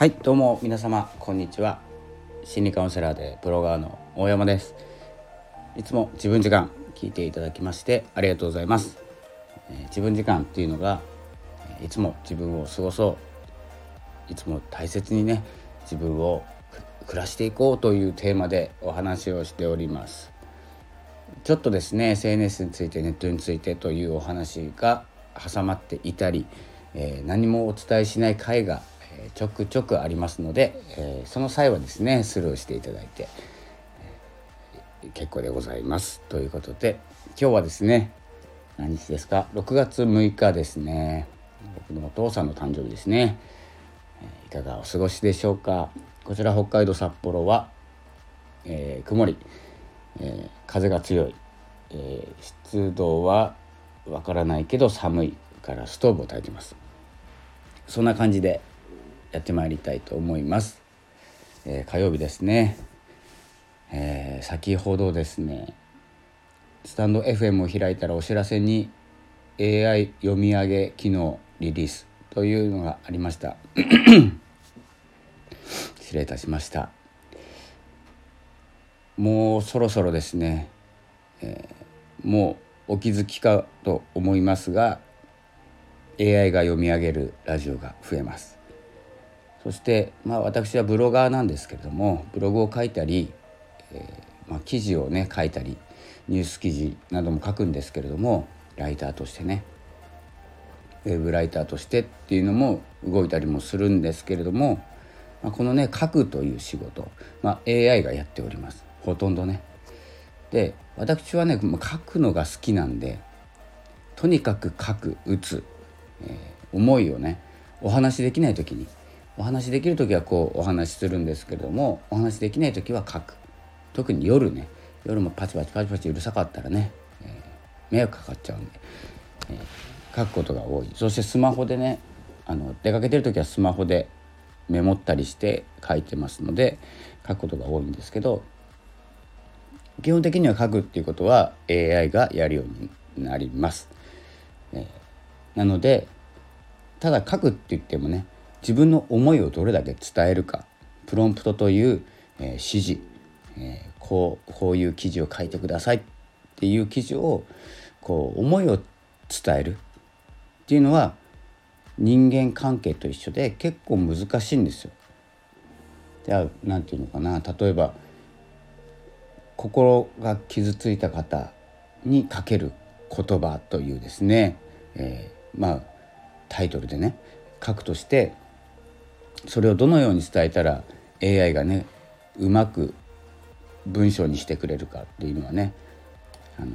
はいどうも皆様こんにちは。心理カウンセラーでプロガーの大山です。いつも自分時間聞いていただきましてありがとうございます、えー、自分時間っていうのがいつも自分を過ごそう。いつも大切にね自分を暮らしていこうというテーマでお話をしております。ちょっとですね SNS についてネットについてというお話が挟まっていたり、えー、何もお伝えしない回がちょくちょくありますので、えー、その際はですねスルーしていただいて、えー、結構でございます。ということで今日はですね何日ですか？6月6日ですね。僕のお父さんの誕生日ですね、えいかがお過ごしでしょうか？こちら北海道札幌は、え曇り、え風が強い、え湿度はわからないけど寒いからストーブを焚いてます。そんな感じでやってまいりたいと思います、えー、火曜日ですね、えー、先ほどですねスタンド FM を開いたらお知らせに AI 読み上げ機能リリースというのがありました。失礼いたしました。もうそろそろですね、えー、もうお気づきかと思いますが AI が読み上げるラジオが増えます。そしてまあ私はブロガーなんですけれどもブログを書いたり、えー、まあ、記事をね書いたりニュース記事なども書くんですけれどもライターとしてねウェブライターとしてっていうのも動いたりもするんですけれども、まあ、このね書くという仕事、まあ、AI がやっておりますほとんどね。で私はね書くのが好きなんでとにかく書く打つ、えー、思いをねお話しできない時にお話できる時はこうお話しするんですけれどもお話できない時は書く特に夜ね夜もパチパチパチパチうるさかったらね、えー、迷惑かかっちゃうんで、えー、書くことが多いそしてスマホでねあの出かけてる時はスマホでメモったりして書いてますので書くことが多いんですけど基本的には書くっていうことは AI がやるようになります。えー、なのでただ書くって言ってもね自分の思いをどれだけ伝えるかプロンプトという、えー、指示、えー、こうこういう記事を書いてくださいっていう記事をこう思いを伝えるっていうのは人間関係と一緒で結構難しいんですよ。じゃあ何て言うのかな例えば心が傷ついた方にかける言葉というですね、えー、まあタイトルでね書くとしてそれをどのように伝えたら AI がねうまく文章にしてくれるかっていうのはねあの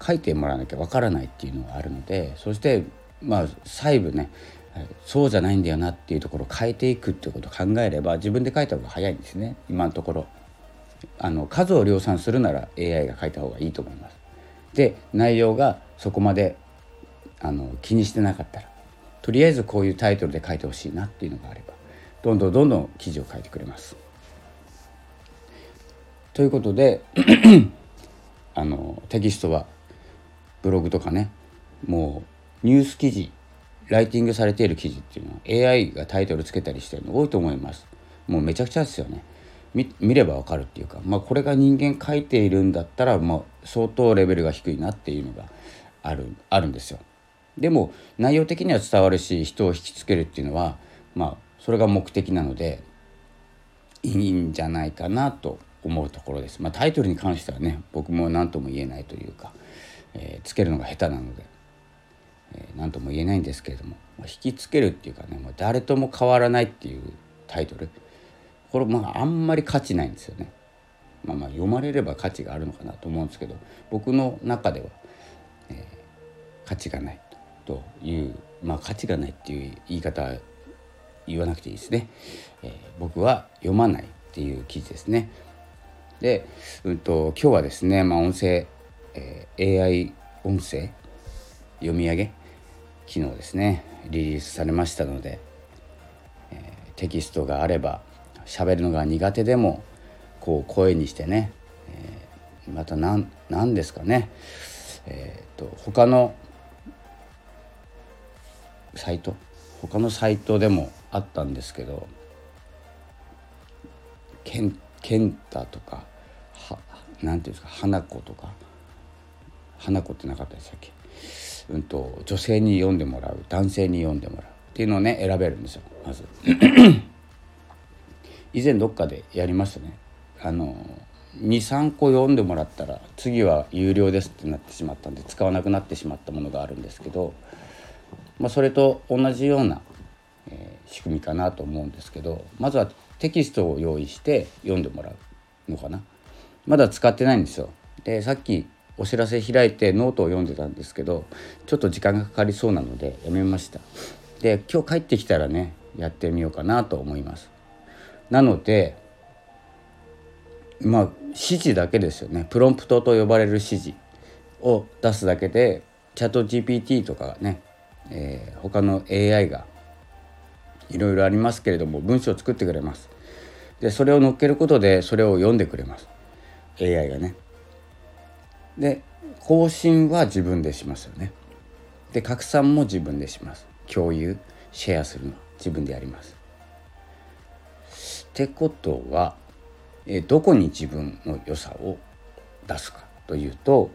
書いてもらわなきゃわからないっていうのがあるのでそしてまあ細部ねそうじゃないんだよなっていうところを変えていくっていうことを考えれば自分で書いた方が早いんですね今のところ。あの数を量産するなら AI が書いた方がいいと思います。で内容がそこまであの気にしてなかったらとりあえずこういうタイトルで書いてほしいなっていうのがあれば。どんどんどんどん記事を書いてくれます。ということで あのテキストはブログとかねもうニュース記事ライティングされている記事っていうのは AI がタイトルつけたりしてるの多いと思います。もうめちゃくちゃですよね。見ればわかるっていうか、まあ、これが人間書いているんだったら、まあ、相当レベルが低いなっていうのがあるあるんですよ。でも内容的には伝わるし人を引きつけるっていうのはまあそれが目的なのでいいんじゃないかなと思うところです。まあ、タイトルに関してはね僕も何とも言えないというか、えー、つけるのが下手なので、えー、何とも言えないんですけれども、まあ、引きつけるっていうかねもう誰とも変わらないっていうタイトルこれまああんまり価値ないんですよね。まあ、まあ読まれれば価値があるのかなと思うんですけど僕の中では、えー、価値がないというまあ価値がないっていう言い方言わなくていいですね、えー、僕は読まないっていう記事ですね。で、うんと、今日はですね、まあ、音声、えー、AI 音声読み上げ機能ですねリリースされましたので、えー、テキストがあれば喋るのが苦手でもこう声にしてね、えー、また何何ですかね。えー、と他のサイト他のサイトでもあったんですけど健健太とかはなんていうんですか花子とか花子ってなかったでしたっけ？うんと女性に読んでもらう男性に読んでもらうっていうのをね選べるんですよまず。以前どっかでやりましたね。あの23個読んでもらったら次は有料ですってなってしまったんで使わなくなってしまったものがあるんですけど、まあ、それと同じような、仕組みかなと思うんですけどまずはテキストを用意して読んでもらうのかな。まだ使ってないんですよ。でさっきお知らせ開いてノートを読んでたんですけどちょっと時間がかかりそうなのでやめました。で今日帰ってきたらねやってみようかなと思います。なのでまあ指示だけですよね。プロンプトと呼ばれる指示を出すだけでチャット GPT とかね、えー、他の AI がいろいろありますけれども文章を作ってくれます。でそれを乗っけることでそれを読んでくれます。AI がね。で更新は自分でしますよね。で拡散も自分でします。共有シェアするの自分でやります。ってことはえどこに自分の良さを出すかというと、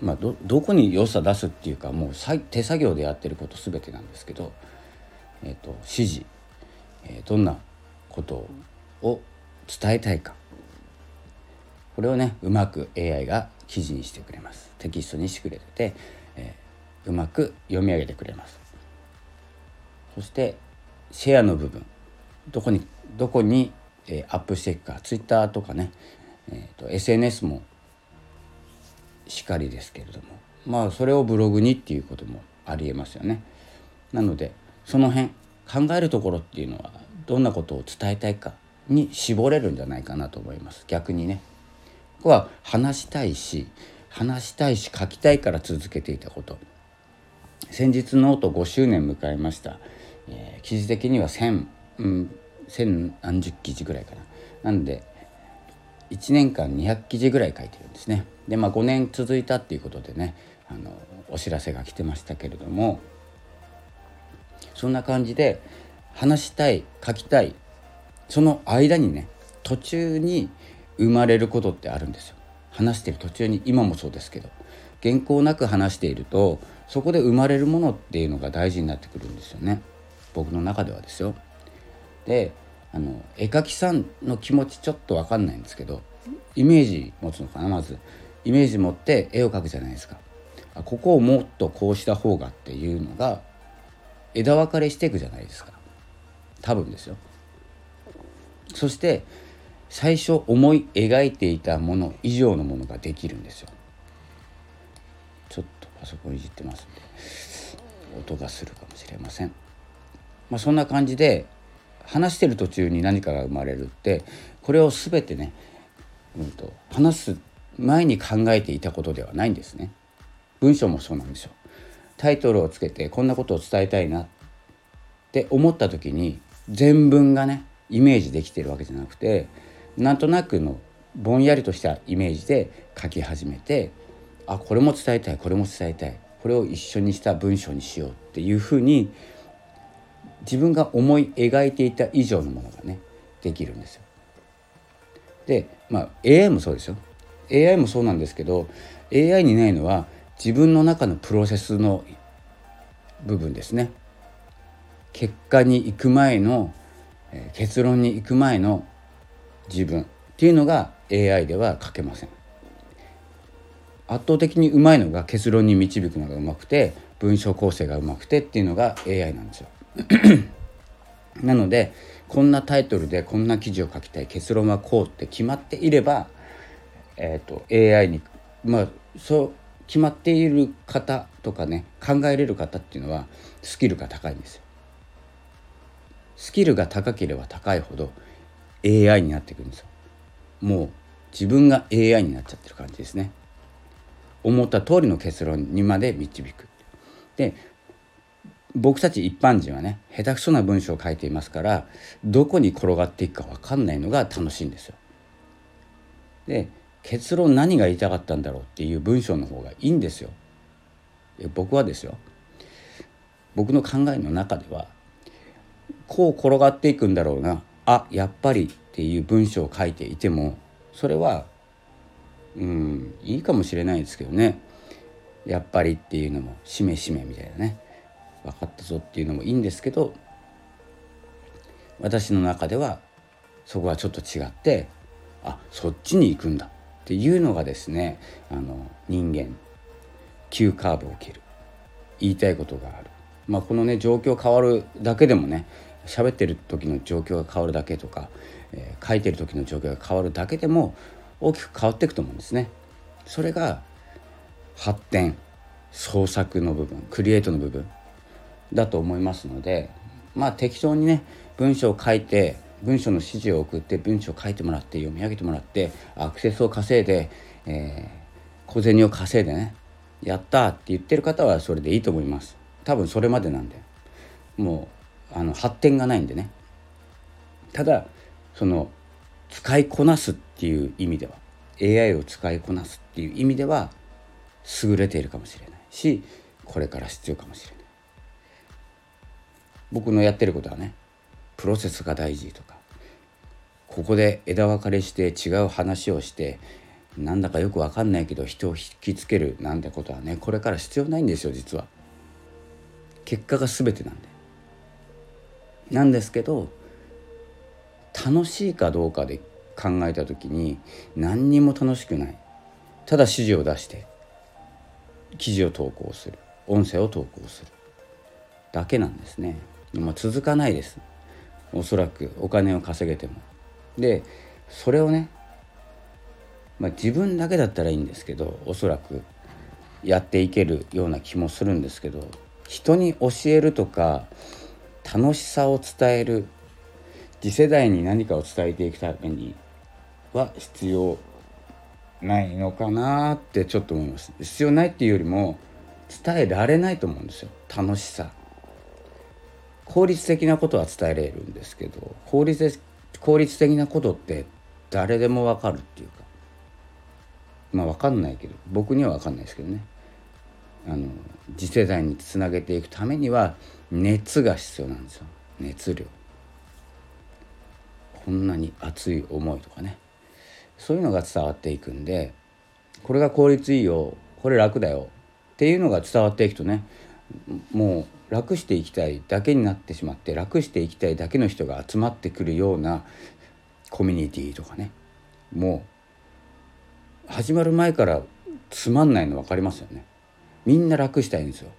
まあ、どどこに良さ出すっていうかもう手作業でやってること全てなんですけど、えーと、指示、えー、どんなことを伝えたいか。これをねうまく AI が記事にしてくれます。テキストにしてくれて、えー、うまく読み上げてくれます。そしてシェアの部分。どこにどこにえアップしていくか。ツイッターとかね、えーと、SNS もしかりですけれども。まあそれをブログにっていうこともありえますよね。なのでその辺考えるところっていうのはどんなことを伝えたいかに絞れるんじゃないかなと思います。逆にね。ここは話したいし話したいし書きたいから続けていたこと。先日ノート5周年迎えました、えー、記事的には1000、うん千何十記事ぐらいかな。なんで1年間200記事ぐらい書いてるんですね。でまあ5年続いたっていうことでねあのお知らせが来てましたけれどもそんな感じで話したい書きたいその間にね途中に生まれることってあるんですよ。話してる途中に今もそうですけど。原稿なく話しているとそこで生まれるものっていうのが大事になってくるんですよね。僕の中ではですよ。であの絵描きさんの気持ちちょっと分かんないんですけどイメージ持つのかなまず。イメージ持って絵を描くじゃないですか。あここをもっとこうした方がっていうのが枝分かれしていくじゃないですか多分ですよそして最初思い描いていたもの以上のものができるんですよちょっとパソコンいじってますんで音がするかもしれませんまあそんな感じで話してる途中に何かが生まれるってこれを全てね、うんと、話す前に考えていたことではないんですね。文章もそうなんですよ。タイトルをつけてこんなことを伝えたいなって思った時に全文がねイメージできてるわけじゃなくてなんとなくのぼんやりとしたイメージで書き始めてあこれも伝えたいこれも伝えたいこれを一緒にした文章にしようっていうふうに自分が思い描いていた以上のものがねできるんですよ。でまあ AI もそうですよ。AI もそうなんですけど AI にないのは自分の中のプロセスの部分ですね。結果に行く前の、結論に行く前の自分っていうのが AI では書けません。圧倒的にうまいのが結論に導くのがうまくて文章構成がうまくてっていうのが AI なんですよ。なのでこんなタイトルでこんな記事を書きたい結論はこうって決まっていれば、えーと、AI にまあそう決まっている方とかね考えれる方っていうのはスキルが高いんですよ。スキルが高ければ高いほど AI になってくるんですよ。もう自分が AI になっちゃってる感じですね。思った通りの結論にまで導く。で僕たち一般人はね下手くそな文章を書いていますからどこに転がっていくか分かんないのが楽しいんですよ。で結論何が言いたかったんだろうっていう文章の方がいいんですよ。僕はですよ。僕の考えの中ではこう転がっていくんだろうな。あやっぱりっていう文章を書いていてもそれはうんいいかもしれないですけどね。やっぱりっていうのもしめしめみたいなね。分かったぞっていうのもいいんですけど私の中ではそこはちょっと違ってあそっちに行くんだ。っていうのがですねあの人間急カーブを切る言いたいことがある、まあ、このね状況変わるだけでもね喋ってる時の状況が変わるだけとか、えー、書いてる時の状況が変わるだけでも大きく変わっていくと思うんですね。それが発展創作の部分クリエイトの部分だと思いますのでまあ適当にね文章を書いて文章の指示を送って文章を書いてもらって読み上げてもらってアクセスを稼いで、えー、小銭を稼いでねやったって言ってる方はそれでいいと思います。多分それまでなんで。もうあの発展がないんでね。ただその使いこなすっていう意味では AI を使いこなすっていう意味では優れているかもしれない。しこれから必要かもしれない。僕のやってることはねプロセスが大事とかここで枝分かれして違う話をしてなんだかよく分かんないけど人を引きつけるなんてことはねこれから必要ないんですよ実は。結果が全てなんで。なんですけど楽しいかどうかで考えた時に何にも楽しくないただ指示を出して記事を投稿する音声を投稿するだけなんですね。まあ、続かないですおそらくお金を稼げても。でそれをねまあ、自分だけだったらいいんですけどおそらくやっていけるような気もするんですけど人に教えるとか楽しさを伝える次世代に何かを伝えていくためには必要ないのかなってちょっと思います。必要ないっていうよりも伝えられないと思うんですよ。楽しさ。効率的なことは伝えれるんですけど効率効率的なことって誰でも分かるっていうかまあ分かんないけど僕には分かんないですけどね。あの次世代につなげていくためには熱が必要なんですよ。熱量。こんなに熱い思いとかね。そういうのが伝わっていくんでこれが効率いいよこれ楽だよっていうのが伝わっていくとねもう楽していきたいだけになってしまって楽していきたいだけの人が集まってくるようなコミュニティとかね。もう始まる前からつまんないの分かりますよね。みんな楽したいんですよ。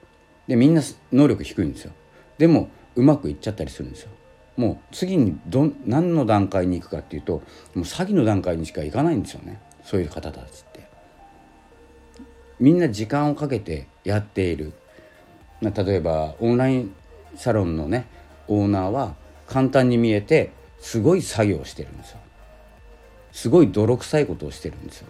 でみんな能力低いんですよ。でもうまくいっちゃったりするんですよ。もう次にど何の段階に行くかっていうともう詐欺の段階にしか行かないんですよね。そういう方たちって。みんな時間をかけてやっている。まあ例えばオンラインサロンのねオーナーは簡単に見えてすごい作業してるんですよ。すごい泥臭いことをしてるんですよ。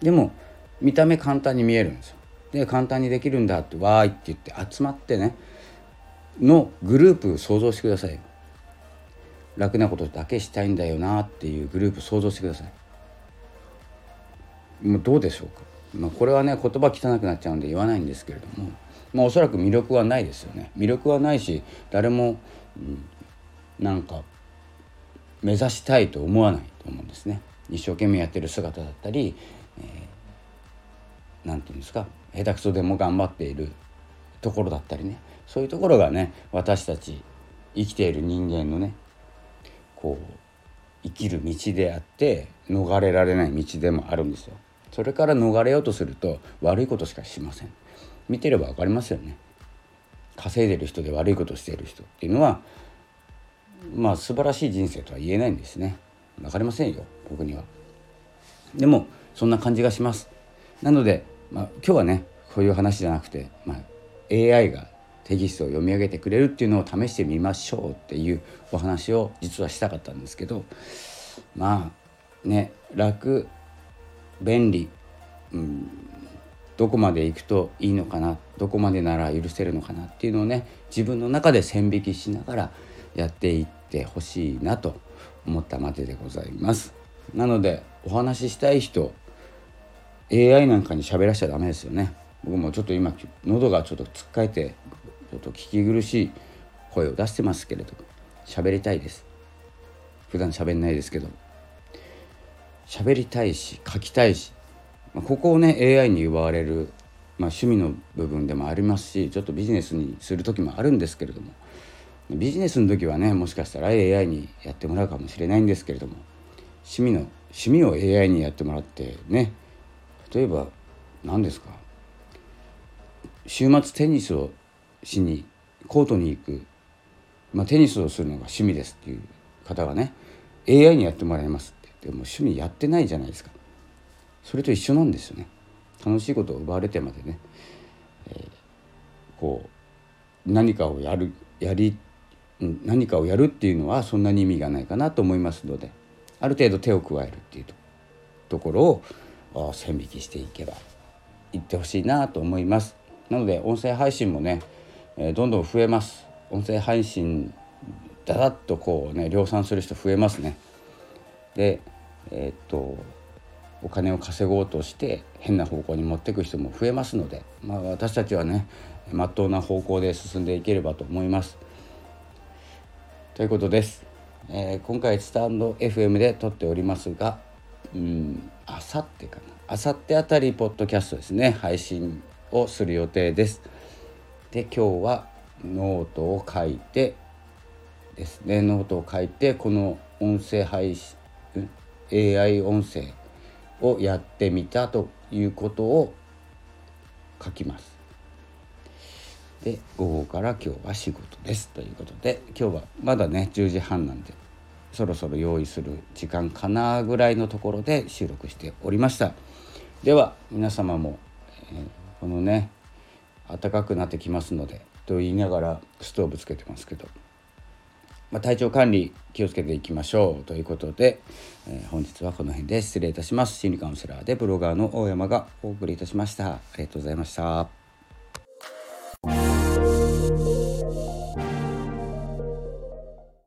でも見た目簡単に見えるんですよ。で簡単にできるんだってわーいって言って集まってねのグループ想像してください。楽なことだけしたいんだよなっていうグループ想像してください。もうどうでしょうか、まあ、これはね言葉汚くなっちゃうんで言わないんですけれども。まあおそらく魅力はないですよね魅力はないし誰も、うん、なんか目指したいと思わないと思うんですね一生懸命やってる姿だったり何、えー、て言うんですか下手くそでも頑張っているところだったりねそういうところがね私たち生きている人間のねこう生きる道であって逃れられない道でもあるんですよ。それから逃れようとすると悪いことしかしません。見てれば分かりますよね。稼いでる人で悪いことしている人っていうのはまあ素晴らしい人生とは言えないんですね。分かりませんよ僕には。でもそんな感じがしますなので、まあ、今日はねこういう話じゃなくて、まあ、AI がテキストを読み上げてくれるっていうのを試してみましょうっていうお話を実はしたかったんですけどまあね楽便利、うん、どこまで行くといいのかなどこまでなら許せるのかなっていうのをね自分の中で線引きしながらやっていってほしいなと思ったまででございます。なのでお話ししたい人 AI なんかに喋らしちゃダメですよね僕もちょっと今喉がちょっとつっかえてちょっと聞き苦しい声を出してますけれど喋りたいです普段喋んないですけど喋りたいし書きたいしここをね AI に奪われる、まあ、趣味の部分でもありますしちょっとビジネスにする時もあるんですけれどもビジネスの時はねもしかしたら AI にやってもらうかもしれないんですけれども趣味の趣味を AI にやってもらってね例えば何ですか週末テニスをしにコートに行く、まあ、テニスをするのが趣味ですっていう方がね AI にやってもらいますって言っても趣味やってないじゃないですか。それと一緒なんですよね楽しいことを奪われてまでね、えー、こう何かをやるやり何かをやるっていうのはそんなに意味がないかなと思いますのである程度手を加えるっていうところを線引きしていけばいってほしいなと思います。なので音声配信もね、えー、どんどん増えます。音声配信だだっとこうね量産する人増えますね。でえー、っとお金を稼ごうとして変な方向に持っていく人も増えますので、まあ、私たちはねまっとうな方向で進んでいければと思います。ということです。えー、今回スタンド FM で撮っておりますがうんあさってかなあさってあたりポッドキャストですね配信をする予定ですで今日はノートを書いてですねノートを書いてこの音声配信 AI 音声をやってみたということを書きます。で午後から今日は仕事ですということで今日はまだね10時半なんでそろそろ用意する時間かなぐらいのところで収録しておりました。では皆様も、えー、このね暖かくなってきますのでと言いながらストーブつけてますけど、まあ、体調管理気をつけていきましょうということで、えー、本日はこの辺で失礼いたします。心理カウンセラーでブロガーの大山がお送りいたしました。ありがとうございました。